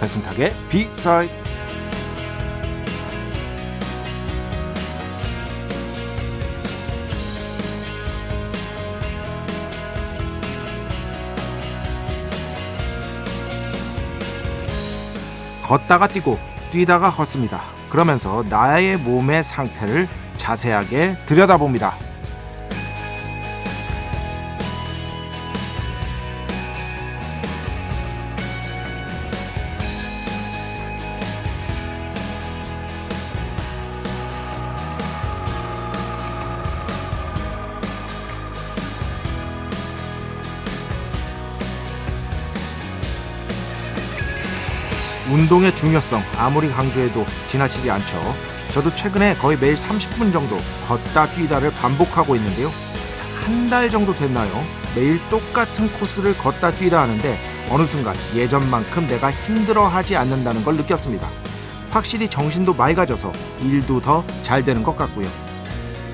배순탁의 비사이드 걷다가 뛰고 뛰다가 걷습니다. 그러면서 나의 몸의 상태를 자세하게 들여다봅니다. 운동의 중요성 아무리 강조해도 지나치지 않죠. 저도 최근에 거의 매일 30분 정도 걷다 뛰다를 반복하고 있는데요. 한 달 정도 됐나요? 매일 똑같은 코스를 걷다 뛰다 하는데 어느 순간 예전만큼 내가 힘들어하지 않는다는 걸 느꼈습니다. 확실히 정신도 맑아져서 일도 더 잘 되는 것 같고요.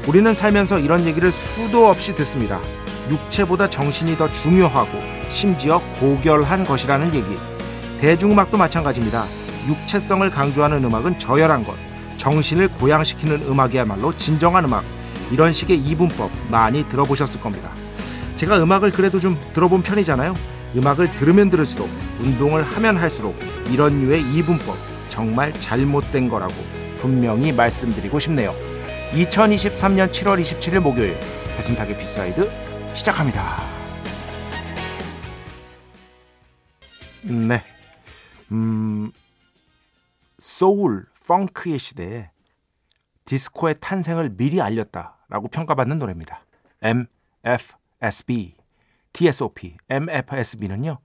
우리는 살면서 이런 얘기를 수도 없이 듣습니다. 육체보다 정신이 더 중요하고 심지어 고결한 것이라는 얘기. 대중음악도 마찬가지입니다. 육체성을 강조하는 음악은 저열한 것, 정신을 고양시키는 음악이야말로 진정한 음악. 이런 식의 이분법 많이 들어보셨을 겁니다. 제가 음악을 그래도 좀 들어본 편이잖아요. 음악을 들으면 들을수록, 운동을 하면 할수록 이런 류의 이분법 정말 잘못된 거라고 분명히 말씀드리고 싶네요. 2023년 7월 27일 목요일 배순탁의 B side 시작합니다. 네. 음, 소울, 펑크의 시대에 디스코의 탄생을 미리 알렸다라고 평가받는 노래입니다. MFSB, TSOP, MFSB는요,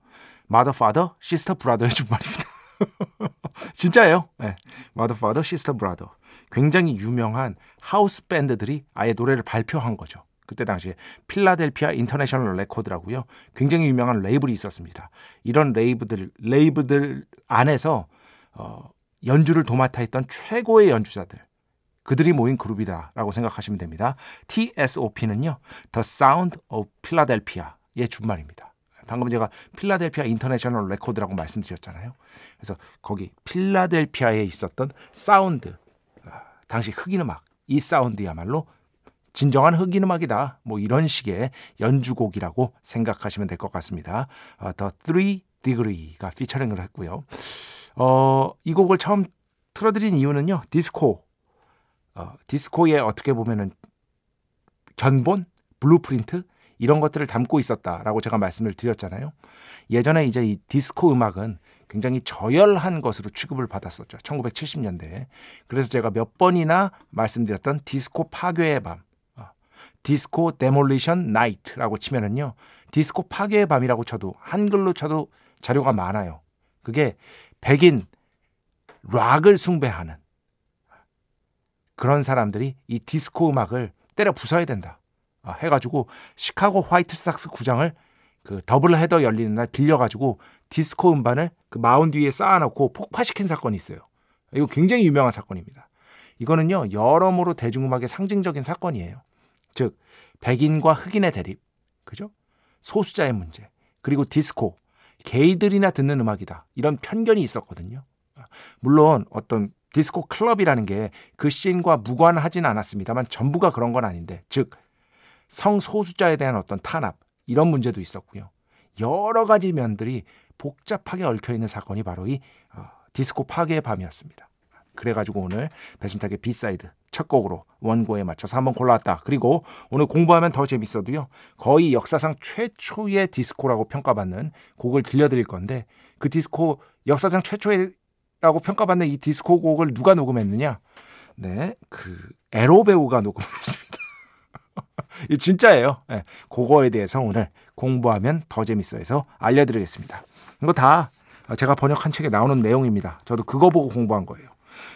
Mother, Father, Sister, Brother의 준말입니다. 진짜예요. 네. Mother, Father, Sister, Brother. 굉장히 유명한 하우스 밴드들이 아예 노래를 발표한 거죠. 그때 당시에 Philadelphia International Record라고요. 굉장히 유명한 레이블이 있었습니다. 이런 레이블들 레이블들 안에서 어, 연주를 도맡아 했던 최고의 연주자들 그들이 모인 그룹이다라고 생각하시면 됩니다. TSOP는요. The Sound of Philadelphia의 준말입니다. 방금 제가 Philadelphia International Record라고 말씀드렸잖아요. 그래서 거기 필라델피아에 있었던 사운드 아, 당시 흑인 음악 이 사운드야말로 진정한 흑인 음악이다. 뭐 이런 식의 연주곡이라고 생각하시면 될 것 같습니다. 어, The Three Degree가 featuring을 했고요. 어, 이 곡을 처음 틀어드린 이유는요. 디스코. 어, 디스코에 어떻게 보면은 견본, blueprint 이런 것들을 담고 있었다라고 제가 말씀을 드렸잖아요. 예전에 이제 이 디스코 음악은 굉장히 저열한 것으로 취급을 받았었죠. 1970년대에. 그래서 제가 몇 번이나 말씀드렸던 디스코 파괴의 밤. Disco Demolition Night라고 치면은요. 디스코 파괴의 밤이라고 쳐도 한글로 쳐도 자료가 많아요. 그게 백인 락을 숭배하는 그런 사람들이 이 디스코 음악을 때려 부숴야 된다. 아, 해가지고 시카고 화이트삭스 구장을 그 더블 헤더 열리는 날 빌려가지고 디스코 음반을 그 마운드 위에 쌓아놓고 폭파시킨 사건이 있어요. 이거 굉장히 유명한 사건입니다. 이거는요 여러모로 대중음악의 상징적인 사건이에요. 즉 백인과 흑인의 대립, 그죠? 소수자의 문제, 그리고 디스코, 게이들이나 듣는 음악이다. 이런 편견이 있었거든요. 물론 어떤 디스코 클럽이라는 게 그 scene과 무관하진 않았습니다만 전부가 그런 건 아닌데, 즉 성소수자에 대한 어떤 탄압 이런 문제도 있었고요. 여러 가지 면들이 복잡하게 얽혀 있는 사건이 바로 이 어, 디스코 파괴의 밤이었습니다. 그래가지고 오늘 배순탁의 B side 첫 곡으로 원고에 맞춰서 한번 골라왔다. 그리고 오늘 공부하면 더 재밌어도요. 거의 역사상 최초의 디스코라고 평가받는 곡을 들려드릴 건데 그 디스코 역사상 최초라고 평가받는 이 디스코 곡을 누가 녹음했느냐? 네, 그 에로 배우가 녹음을 했습니다. 이 진짜예요. 네, 그거에 대해서 오늘 공부하면 더 재밌어 해서 알려드리겠습니다. 이거 다 제가 번역한 책에 나오는 내용입니다. 저도 그거 보고 공부한 거예요.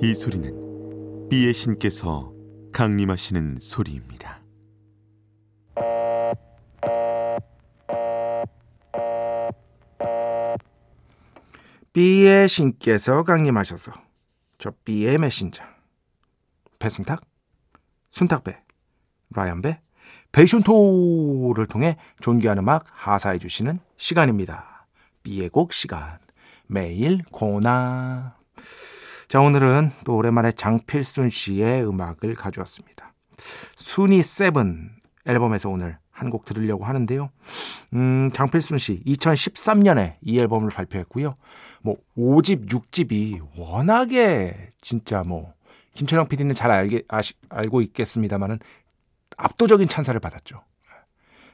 이 소리는 비의 신께서 강림하시는 소리입니다. B의 신께서 강림하셔서 저 B의 메신저 배순탁, 순탁배, 라이언배, 베이슌토를 통해 존귀한 음악 하사해 주시는 시간입니다. B의 곡 시간 매일 고나 자 오늘은 또 오랜만에 장필순 씨의 음악을 가져왔습니다. 순위 세븐 앨범에서 오늘 한 곡 들으려고 하는데요. 음, 장필순 씨 2013년에 이 앨범을 발표했고요. 뭐 5집, 6집이 워낙에 진짜 뭐 김철영 PD는 잘 알게, 아시, 알고 있겠습니다만은 압도적인 찬사를 받았죠.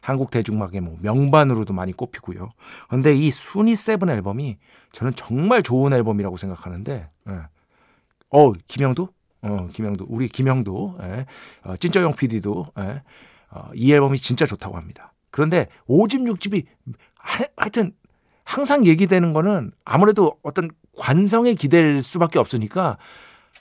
한국 대중음악의 뭐 명반으로도 많이 꼽히고요. 근데 이 순위 세븐 앨범이 저는 정말 좋은 앨범이라고 생각하는데, 예. 어 김영도, 어 김영도, 우리 김영도, 예. 어, 찐쩌영 PD도 예. 어, 이 앨범이 진짜 좋다고 합니다. 그런데 5집, 6집이 하, 하여튼 항상 얘기되는 거는 아무래도 어떤 관성에 기댈 수밖에 없으니까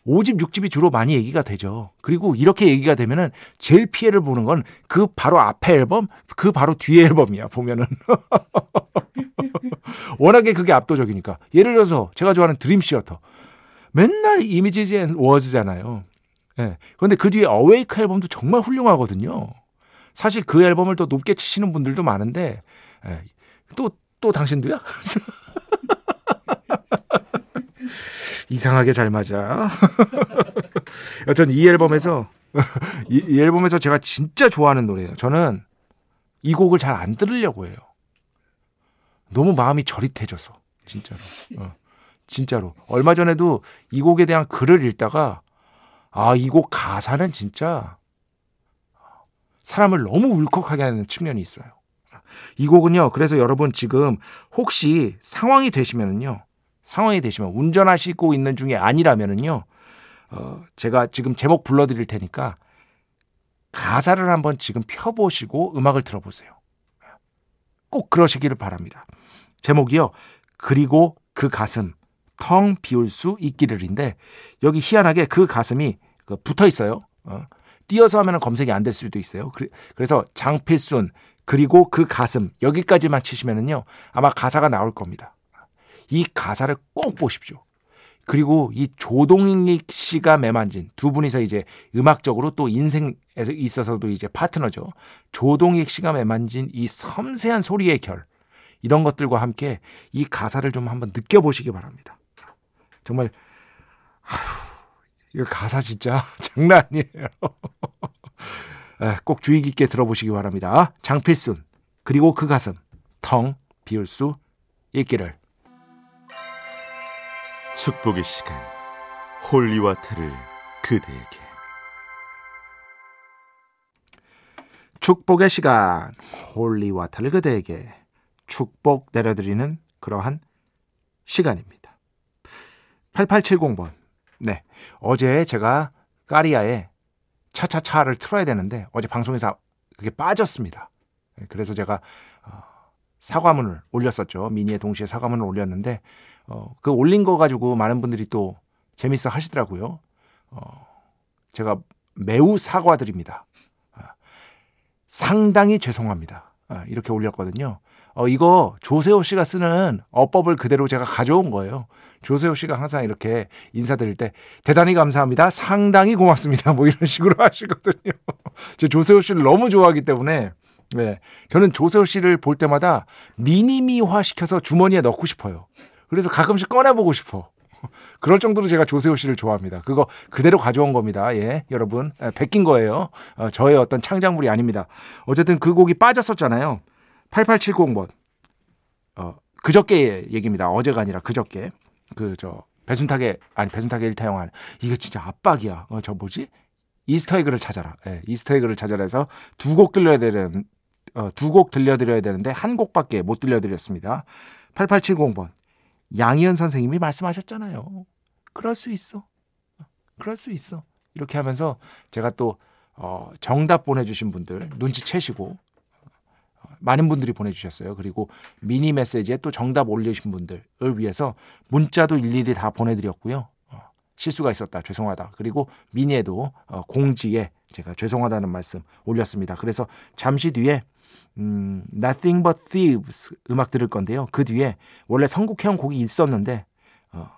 5집, 6집이 주로 많이 얘기가 되죠. 그리고 이렇게 얘기가 되면은 제일 피해를 보는 건 그 바로 앞에 앨범, 그 바로 뒤에 앨범이야, 보면은. 워낙에 그게 압도적이니까. 예를 들어서 제가 좋아하는 Dream Theater. 맨날 이미지즈 앤 워즈잖아요. 예. 네. 그런데 그 뒤에 Awake 앨범도 정말 훌륭하거든요. 사실 그 앨범을 또 높게 치시는 분들도 많은데, 예. 또, 또 당신도요? 이상하게 잘 맞아. 여튼 이 앨범에서 이, 이, 앨범에서 제가 진짜 좋아하는 노래예요. 저는 이 곡을 잘 안 들으려고 해요. 너무 마음이 저릿해져서 진짜로. 어, 진짜로. 얼마 전에도 이 곡에 대한 글을 읽다가 아, 이 곡 가사는 진짜 사람을 너무 울컥하게 하는 측면이 있어요. 이 곡은요. 그래서 여러분 지금 혹시 상황이 되시면은요. 상황이 되시면 운전하시고 있는 중에 아니라면은요. 어, 제가 지금 제목 불러드릴 테니까 가사를 한번 지금 펴보시고 음악을 들어보세요. 꼭 그러시기를 바랍니다. 제목이요. 그리고 그 가슴 텅 비울 수 있기를인데 여기 희한하게 그 가슴이 그 붙어 있어요. 어. 띄어서 하면 검색이 안 될 수도 있어요. 그래서 장필순 그리고 그 가슴 여기까지만 치시면은요 아마 가사가 나올 겁니다. 이 가사를 꼭 보십시오. 그리고 이 조동익 씨가 매만진 두 분이서 이제 음악적으로 또 인생에 있어서도 이제 파트너죠. 조동익 씨가 매만진 이 섬세한 소리의 결 이런 것들과 함께 이 가사를 좀 한번 느껴보시기 바랍니다. 정말 아휴 이거 가사 진짜 장난 아니에요. 꼭 주의 깊게 들어보시기 바랍니다. 장필순 그리고 그 가슴 텅 비울 수 있기를. 축복의 시간 holy water를 그대에게 축복의 시간 holy water를 그대에게 축복 내려드리는 그러한 시간입니다. 8870번 네 어제 제가 까리아에 차차차를 틀어야 되는데 어제 방송에서 그게 빠졌습니다. 네, 그래서 제가 어, 사과문을 올렸었죠. 미니에 동시에 사과문을 올렸는데 어, 그 올린 거 가지고 많은 분들이 또 재밌어 하시더라고요. 어, 제가 매우 사과드립니다. 아, 상당히 죄송합니다. 아, 이렇게 올렸거든요. 어, 이거 조세호 씨가 쓰는 어법을 그대로 제가 가져온 거예요. 조세호 씨가 항상 이렇게 인사드릴 때 대단히 감사합니다. 상당히 고맙습니다. 뭐 이런 식으로 하시거든요. 제 조세호 씨를 너무 좋아하기 때문에 네. 저는 조세호 씨를 볼 때마다 미니미화 시켜서 주머니에 넣고 싶어요. 그래서 가끔씩 꺼내보고 싶어. 그럴 정도로 제가 조세호 씨를 좋아합니다. 그거 그대로 가져온 겁니다. 예, 여러분. 예, 베낀 거예요. 어, 저의 어떤 창작물이 아닙니다. 어쨌든 그 곡이 빠졌었잖아요. 8870번. 어, 그저께 얘기입니다. 어제가 아니라 그저께. 그, 저, 배순탁의, 아니, 배순탁의 일타영한. 이거 진짜 압박이야. 어, 저 뭐지? 이스터 에그를 찾아라. 예, 이스터 에그를 찾아라 해서 두 곡 들려야 되는, 어, 두 곡 들려드려야 되는데 한 곡밖에 못 들려드렸습니다. 8870번. 양희연 선생님이 말씀하셨잖아요. 그럴 수 있어. 그럴 수 있어. 이렇게 하면서 제가 또, 어, 정답 보내주신 분들 눈치채시고 많은 분들이 보내주셨어요. 그리고 미니 메시지에 또 정답 올리신 분들을 위해서 문자도 일일이 다 보내드렸고요. 어, 실수가 있었다. 죄송하다. 그리고 미니에도 어, 공지에 제가 죄송하다는 말씀 올렸습니다. 그래서 잠시 뒤에 음, Nothing But Thieves 음악 들을 건데요. 그 뒤에 원래 선곡해온 곡이 있었는데 어,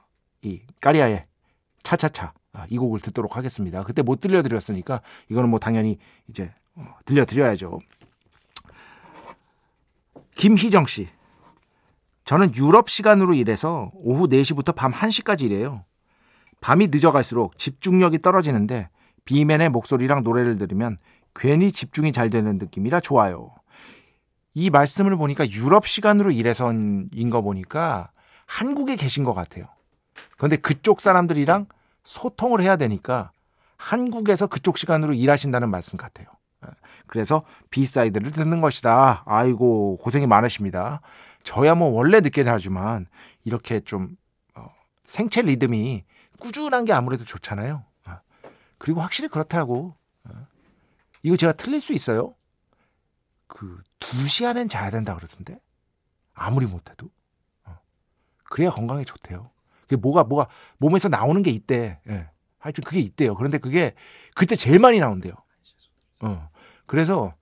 이 까리아의 차차차 아, 이 곡을 듣도록 하겠습니다. 그때 못 들려드렸으니까 이거는 뭐 당연히 이제 어, 들려드려야죠. 김희정 씨. 저는 유럽 시간으로 일해서 오후 4시부터 밤 1시까지 일해요. 밤이 늦어갈수록 집중력이 떨어지는데 비맨의 목소리랑 노래를 들으면 괜히 집중이 잘 되는 느낌이라 좋아요. 이 말씀을 보니까 유럽 시간으로 일해서인 거 보니까 한국에 계신 것 같아요. 그런데 그쪽 사람들이랑 소통을 해야 되니까 한국에서 그쪽 시간으로 일하신다는 말씀 같아요. 그래서 B side를 듣는 것이다. 아이고 고생이 많으십니다. 저야 뭐 원래 늦게 자지만 이렇게 좀 어, 생체 리듬이 꾸준한 게 아무래도 좋잖아요. 어. 그리고 확실히 그렇다고. 어. 이거 제가 틀릴 수 있어요. 그 2시간은 자야 된다 그러던데. 아무리 못 해도. 어. 그래야 건강에 좋대요. 그게 뭐가 뭐가 몸에서 나오는 게 있대. 예. 하여튼 그게 있대요. 그런데 그게 그때 제일 많이 나온대요. 어. 그래서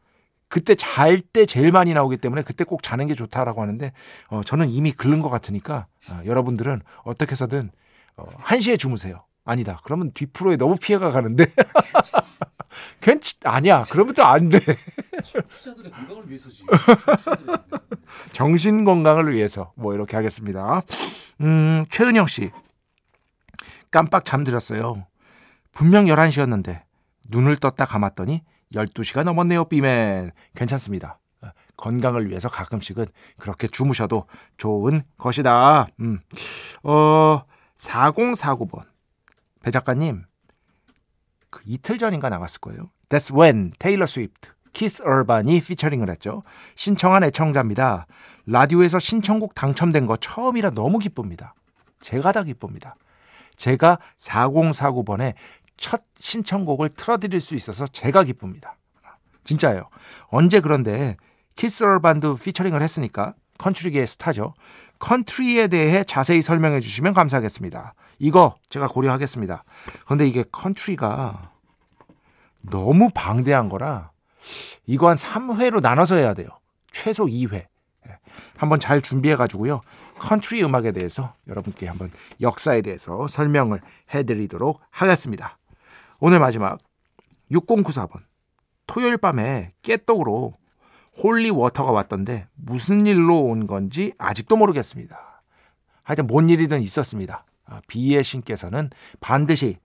그때 잘 때 제일 많이 나오기 때문에 그때 꼭 자는 게 좋다라고 하는데 어, 저는 이미 글른 것 같으니까 어, 여러분들은 어떻게 해서든 어, 1시에 주무세요. 아니다. 그러면 뒤프로에 너무 피해가 가는데. 괜찮 아니야. 그러면 또 안 돼. 위해서지. 정신 건강을 위해서 뭐 이렇게 하겠습니다. 음, 최은영 씨. 깜빡 잠들었어요. 분명 11시였는데 눈을 떴다 감았더니 12시가 넘었네요, 삐맨. 괜찮습니다. 건강을 위해서 가끔씩은 그렇게 주무셔도 좋은 것이다. 음. 어, 4049번. 배 작가님, 그 이틀 전인가 나갔을 거예요. That's when 테일러 스위프트, 키스 얼반이 피처링을 했죠. 신청한 애청자입니다. 라디오에서 신청곡 당첨된 거 처음이라 너무 기쁩니다. 제가 다 기쁩니다. 제가 4049번에 첫 신청곡을 틀어드릴 수 있어서 제가 기쁩니다. 진짜예요. 언제 그런데 키스 얼반도 피처링을 했으니까 컨트리계의 스타죠. 컨트리에 대해 자세히 설명해 주시면 감사하겠습니다. 이거 제가 고려하겠습니다. 그런데 이게 컨트리가 너무 방대한 거라 이거 한 3회로 나눠서 해야 돼요. 최소 2회. 예. 한번 잘 준비해 가지고요. 컨트리 음악에 대해서 여러분께 한번 역사에 대해서 설명을 해 드리도록 하겠습니다. 오늘 마지막 6094번. 토요일 밤에 깨톡으로 holy water가 왔던데 무슨 일로 온 건지 아직도 모르겠습니다. 하여튼 뭔 일이든 있었습니다. 아, 비의 신께서는 반드시 아,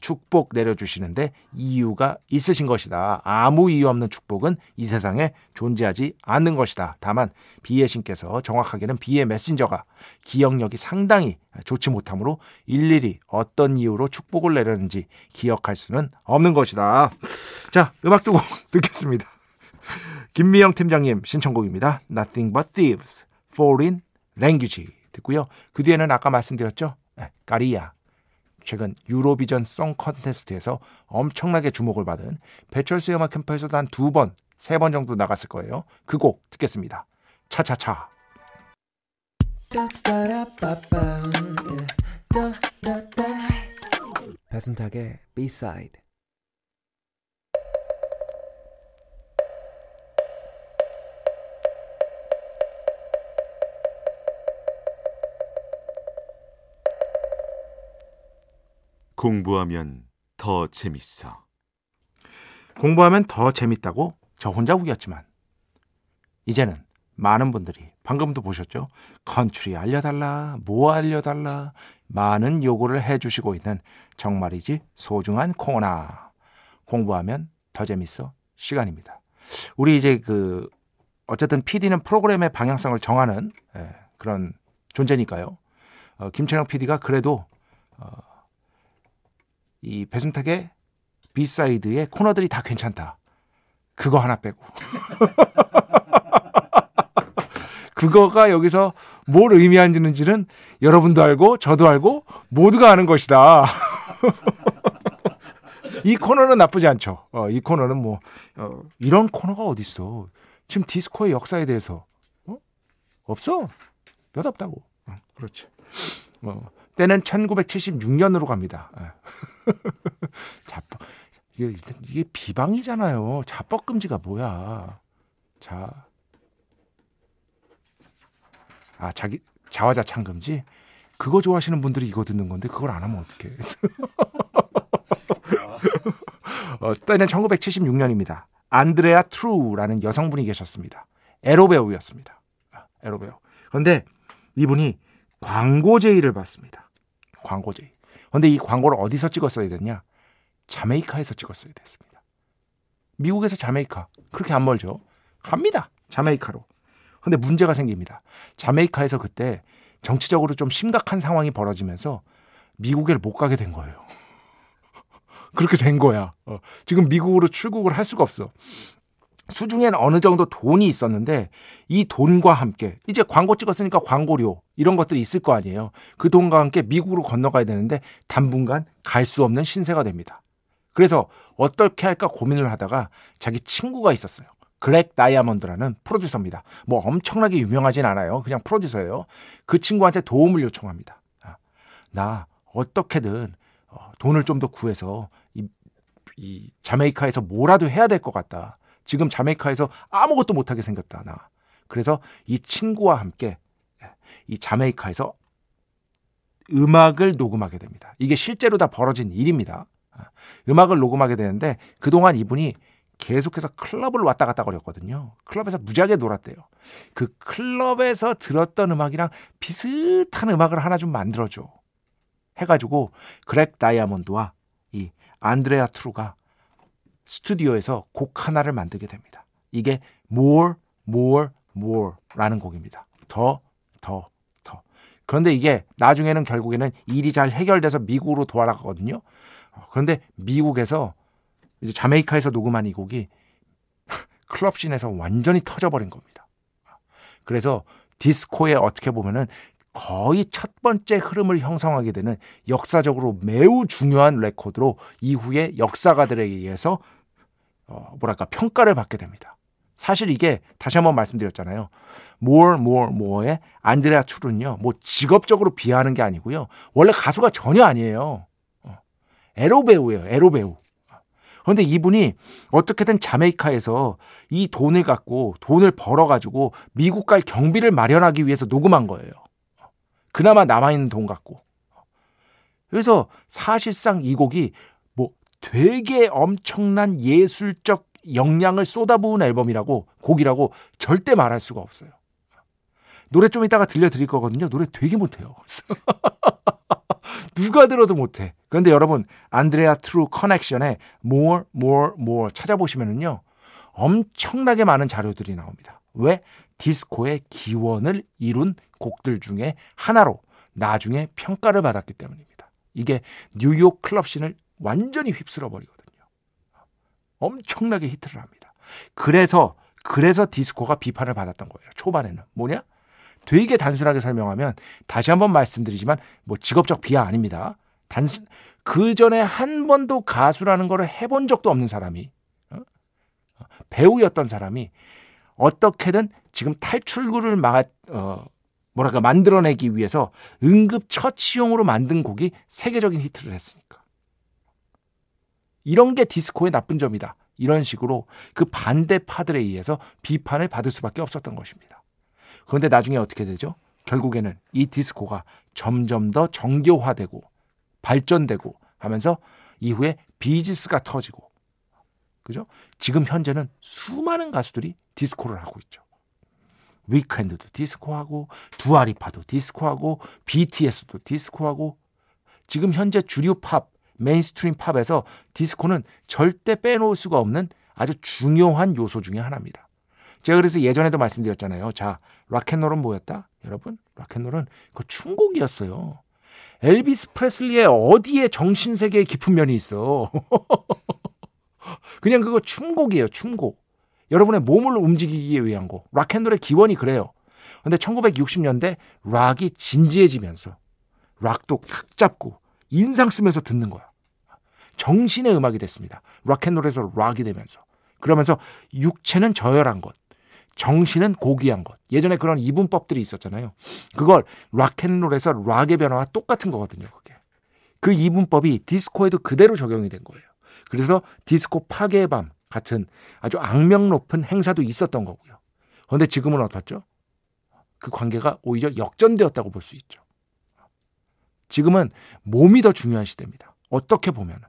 축복 내려주시는데 이유가 있으신 것이다. 아무 이유 없는 축복은 이 세상에 존재하지 않는 것이다. 다만 비의 신께서 정확하게는 비의 메신저가 기억력이 상당히 좋지 못하므로 일일이 어떤 이유로 축복을 내렸는지 기억할 수는 없는 것이다. 자, 음악 두곡 듣겠습니다. 김미영 팀장님 신청곡입니다. Nothing but thieves, foreign language 듣고요. 그 뒤에는 아까 말씀드렸죠. 네, 까리야 최근 유로비전 송 컨테스트에서 엄청나게 주목을 받은 배철수의 음악 캠프에서도 한 두 번, 세 번 정도 나갔을 거예요. 그 곡 듣겠습니다. 차차차. 배순탁의 B-side 공부하면 더 재밌어. 공부하면 더 재밌다고 저 혼자 우겼지만 이제는 많은 분들이 방금도 보셨죠? 컨츄리 알려달라, 뭐 알려달라 많은 요구를 해주시고 있는 정말이지 소중한 코너 공부하면 더 재밌어 시간입니다. 우리 이제 그 어쨌든 PD는 프로그램의 방향성을 정하는 예, 그런 존재니까요. 어, 김철영 PD가 그래도 어, 이 배순탁의 B side의 코너들이 다 괜찮다. 그거 하나 빼고. 그거가 여기서 뭘 의미하는지는 여러분도 알고 저도 알고 모두가 아는 것이다. 이 코너는 나쁘지 않죠. 어, 이 코너는 뭐 어, 이런 코너가 어디 있어? 지금 디스코의 역사에 대해서 어? 없어. 몇 없다고. 어, 그렇지. 뭐 때는 1976년으로 갑니다. 예. 자뻑 이게, 이게 비방이잖아요. 자뻑 금지가 뭐야? 자, 아 자기 자화자찬 금지 그거 좋아하시는 분들이 이거 듣는 건데 그걸 안 하면 어떡해. 어, 때는 1976년입니다. 안드레아 트루라는 여성분이 계셨습니다. 에로 배우였습니다. 아, 에로 배우. 그런데 이분이 광고 제의를 받습니다. 광고 제의. 그런데 이 광고를 어디서 찍었어야 됐냐? 자메이카에서 찍었어야 됐습니다. 미국에서 자메이카 그렇게 안 멀죠. 갑니다. 자메이카로. 근데 문제가 생깁니다. 자메이카에서 그때 정치적으로 좀 심각한 상황이 벌어지면서 미국에 못 가게 된 거예요. 그렇게 된 거야. 어, 지금 미국으로 출국을 할 수가 없어. 수중에는 어느 정도 돈이 있었는데 이 돈과 함께 이제 광고 찍었으니까 광고료 이런 것들이 있을 거 아니에요. 그 돈과 함께 미국으로 건너가야 되는데 당분간 갈 수 없는 신세가 됩니다. 그래서 어떻게 할까 고민을 하다가 자기 친구가 있었어요. 그렉 다이아몬드라는 프로듀서입니다. 뭐 엄청나게 유명하진 않아요. 그냥 프로듀서예요. 그 친구한테 도움을 요청합니다. 아, 나 어떻게든 어, 돈을 좀 더 구해서 이, 이 자메이카에서 뭐라도 해야 될 것 같다. 지금 자메이카에서 아무것도 못하게 생겼다. 나. 그래서 이 친구와 함께 이 자메이카에서 음악을 녹음하게 됩니다. 이게 실제로 다 벌어진 일입니다. 아, 음악을 녹음하게 되는데 그동안 이분이 계속해서 클럽을 왔다 갔다 거렸거든요. 클럽에서 무지하게 놀았대요. 그 클럽에서 들었던 음악이랑 비슷한 음악을 하나 좀 만들어줘. 해가지고 그렉 다이아몬드와 이 안드레아 트루가 스튜디오에서 곡 하나를 만들게 됩니다. 이게 More, More, More라는 곡입니다. 더, 더, 더. 그런데 이게 나중에는 결국에는 일이 잘 해결돼서 미국으로 돌아가거든요. 그런데 미국에서 이제 자메이카에서 녹음한 이 곡이 클럽씬에서 완전히 터져버린 겁니다. 그래서 디스코에 어떻게 보면은 거의 첫 번째 흐름을 형성하게 되는 역사적으로 매우 중요한 레코드로 이후에 역사가들에 의해서 어, 뭐랄까 평가를 받게 됩니다. 사실 이게 다시 한번 말씀드렸잖아요. More, More, More의 안드레아 트루는요, 뭐 직업적으로 비하하는 게 아니고요. 원래 가수가 전혀 아니에요. 어, 에로 배우예요. 에로 배우. 그런데 이분이 어떻게든 자메이카에서 이 돈을 갖고 돈을 벌어가지고 미국 갈 경비를 마련하기 위해서 녹음한 거예요. 그나마 남아있는 돈 갖고. 그래서 사실상 이 곡이 뭐 되게 엄청난 예술적 역량을 쏟아부은 앨범이라고 곡이라고 절대 말할 수가 없어요. 노래 좀 이따가 들려드릴 거거든요. 노래 되게 못해요. 누가 들어도 못해. 그런데 여러분 안드레아 트루 커넥션의 more, more, more 찾아보시면은요 엄청나게 많은 자료들이 나옵니다. 왜 디스코의 기원을 이룬 곡들 중에 하나로 나중에 평가를 받았기 때문입니다. 이게 뉴욕 클럽 씬을 완전히 휩쓸어 버리거든요. 엄청나게 히트를 합니다. 그래서 그래서 디스코가 비판을 받았던 거예요. 초반에는 뭐냐? 되게 단순하게 설명하면 다시 한번 말씀드리지만 뭐 직업적 비하 아닙니다. 단순 그 전에 한 번도 가수라는 거를 해본 적도 없는 사람이 어? 배우였던 사람이 어떻게든 지금 탈출구를 막 어, 뭐랄까 만들어내기 위해서 응급 처치용으로 만든 곡이 세계적인 히트를 했으니까. 이런 게 디스코의 나쁜 점이다. 이런 식으로 그 반대파들에 의해서 비판을 받을 수밖에 없었던 것입니다. 그런데 나중에 어떻게 되죠? 결국에는 이 디스코가 점점 더 정교화되고 발전되고 하면서 이후에 비지스가 터지고 그죠? 지금 현재는 수많은 가수들이 디스코를 하고 있죠. 위켄드도 디스코하고 두아리파도 디스코하고 BTS도 디스코하고 지금 현재 주류 팝, mainstream 팝에서 디스코는 절대 빼놓을 수가 없는 아주 중요한 요소 중의 하나입니다. 제가 그래서 예전에도 말씀드렸잖아요. 자, 락앤롤은 뭐였다? 여러분, 락앤롤은 그 춤곡이었어요. 엘비스 프레슬리의 어디에 정신세계의 깊은 면이 있어. 그냥 그거 춤곡이에요, 춤곡. 여러분의 몸을 움직이기 위한 곡. 락앤롤의 기원이 그래요. 근데 1960년대 락이 진지해지면서 락도 탁 잡고 인상 쓰면서 듣는 거야. 정신의 음악이 됐습니다. 락앤롤에서 락이 되면서. 그러면서 육체는 저열한 것, 정신은 고귀한 것. 예전에 그런 이분법들이 있었잖아요. 그걸 락앤롤에서 락의 변화와 똑같은 거거든요. 그게. 그 이분법이 디스코에도 그대로 적용이 된 거예요. 그래서 디스코 파괴의 밤 같은 아주 악명 높은 행사도 있었던 거고요. 그런데 지금은 어떻죠? 그 관계가 오히려 역전되었다고 볼 수 있죠. 지금은 몸이 더 중요한 시대입니다. 어떻게 보면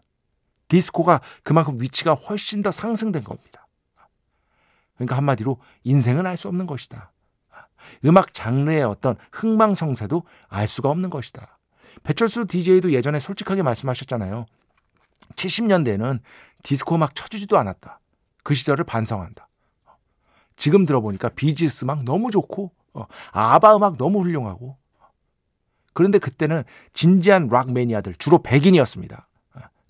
디스코가 그만큼 위치가 훨씬 더 상승된 겁니다. 그러니까 한마디로 인생은 알 수 없는 것이다. 음악 장르의 어떤 흥망성쇠도 알 수가 없는 것이다. 배철수 DJ도 예전에 솔직하게 말씀하셨잖아요. 70년대에는 디스코 음악 쳐주지도 않았다. 그 시절을 반성한다. 지금 들어보니까 비지스 음악 너무 좋고 어, 아바 음악 너무 훌륭하고 그런데 그때는 진지한 락 매니아들 주로 백인이었습니다.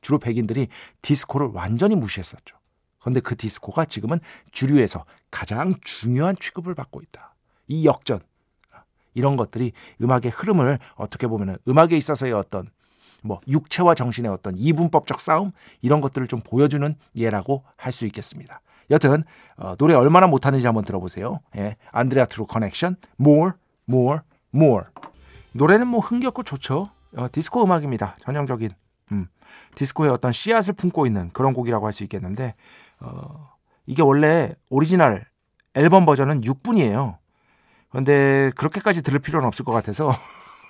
어, 주로 백인들이 디스코를 완전히 무시했었죠. 그런데 그 디스코가 지금은 주류에서 가장 중요한 취급을 받고 있다. 이 역전 어, 이런 것들이 음악의 흐름을 어떻게 보면 음악에 있어서의 어떤 뭐 육체와 정신의 어떤 이분법적 싸움 이런 것들을 좀 보여주는 예라고 할 수 있겠습니다. 여튼 어, 노래 얼마나 못하는지 한번 들어보세요. 예, 안드레아 트루 커넥션, more, more, more. 노래는 뭐 흥겹고 좋죠. 어, 디스코 음악입니다. 전형적인 음, 디스코의 어떤 씨앗을 품고 있는 그런 곡이라고 할 수 있겠는데 어, 이게 원래 오리지널 앨범 버전은 6분이에요. 그런데 그렇게까지 들을 필요는 없을 것 같아서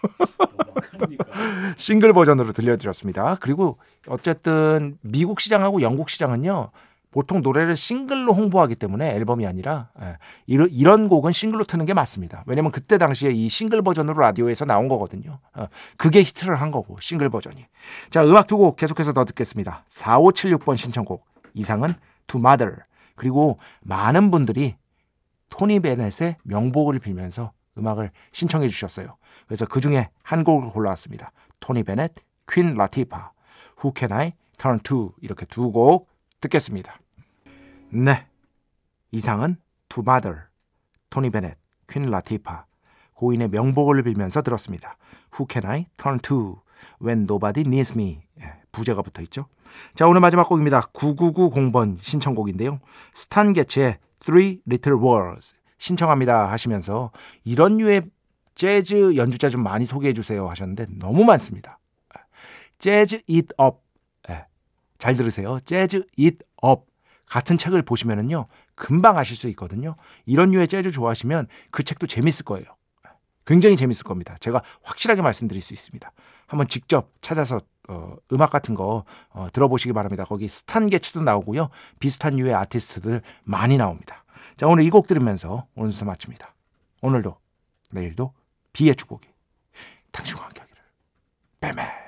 싱글 버전으로 들려드렸습니다. 그리고 어쨌든 미국 시장하고 영국 시장은요. 보통 노래를 싱글로 홍보하기 때문에 앨범이 아니라 예, 이런, 이런 곡은 싱글로 트는 게 맞습니다. 왜냐면 그때 당시에 이 싱글 버전으로 라디오에서 나온 거거든요. 어, 그게 히트를 한 거고 싱글 버전이. 자 음악 두 곡 계속해서 더 듣겠습니다. 4576번 신청곡 이상은 To Mother 그리고 많은 분들이 토니 베넷의 명복을 빌면서 음악을 신청해 주셨어요. 그래서 그 중에 한 곡을 골라왔습니다. 토니 베넷, 퀸 라티파, Who Can I Turn To 이렇게 두 곡 듣겠습니다. 네, 이상은 To Mother, 토니 베넷, 퀸 라티파, 고인의 명복을 빌면서 들었습니다. Who Can I Turn To When Nobody Needs Me 예, 부제가 붙어 있죠. 자 오늘 마지막 곡입니다. 9990번 신청곡인데요. 스탄 게츠의 Three Little Words 신청합니다 하시면서 이런 류의 재즈 연주자 좀 많이 소개해 주세요 하셨는데 너무 많습니다. Jazz It Up. 잘 들으세요. Jazz It Up. 같은 책을 보시면은요. 금방 아실 수 있거든요. 이런 류의 재즈 좋아하시면 그 책도 재밌을 거예요. 굉장히 재밌을 겁니다. 제가 확실하게 말씀드릴 수 있습니다. 한번 직접 찾아서 어, 음악 같은 거 어, 들어보시기 바랍니다. 거기 스탄 게츠도 나오고요. 비슷한 류의 아티스트들 많이 나옵니다. 자, 오늘 이 곡 들으면서 오늘 수사 마칩니다. 오늘도 내일도 비의 축복이 당신과 함께 하기를. 빼매.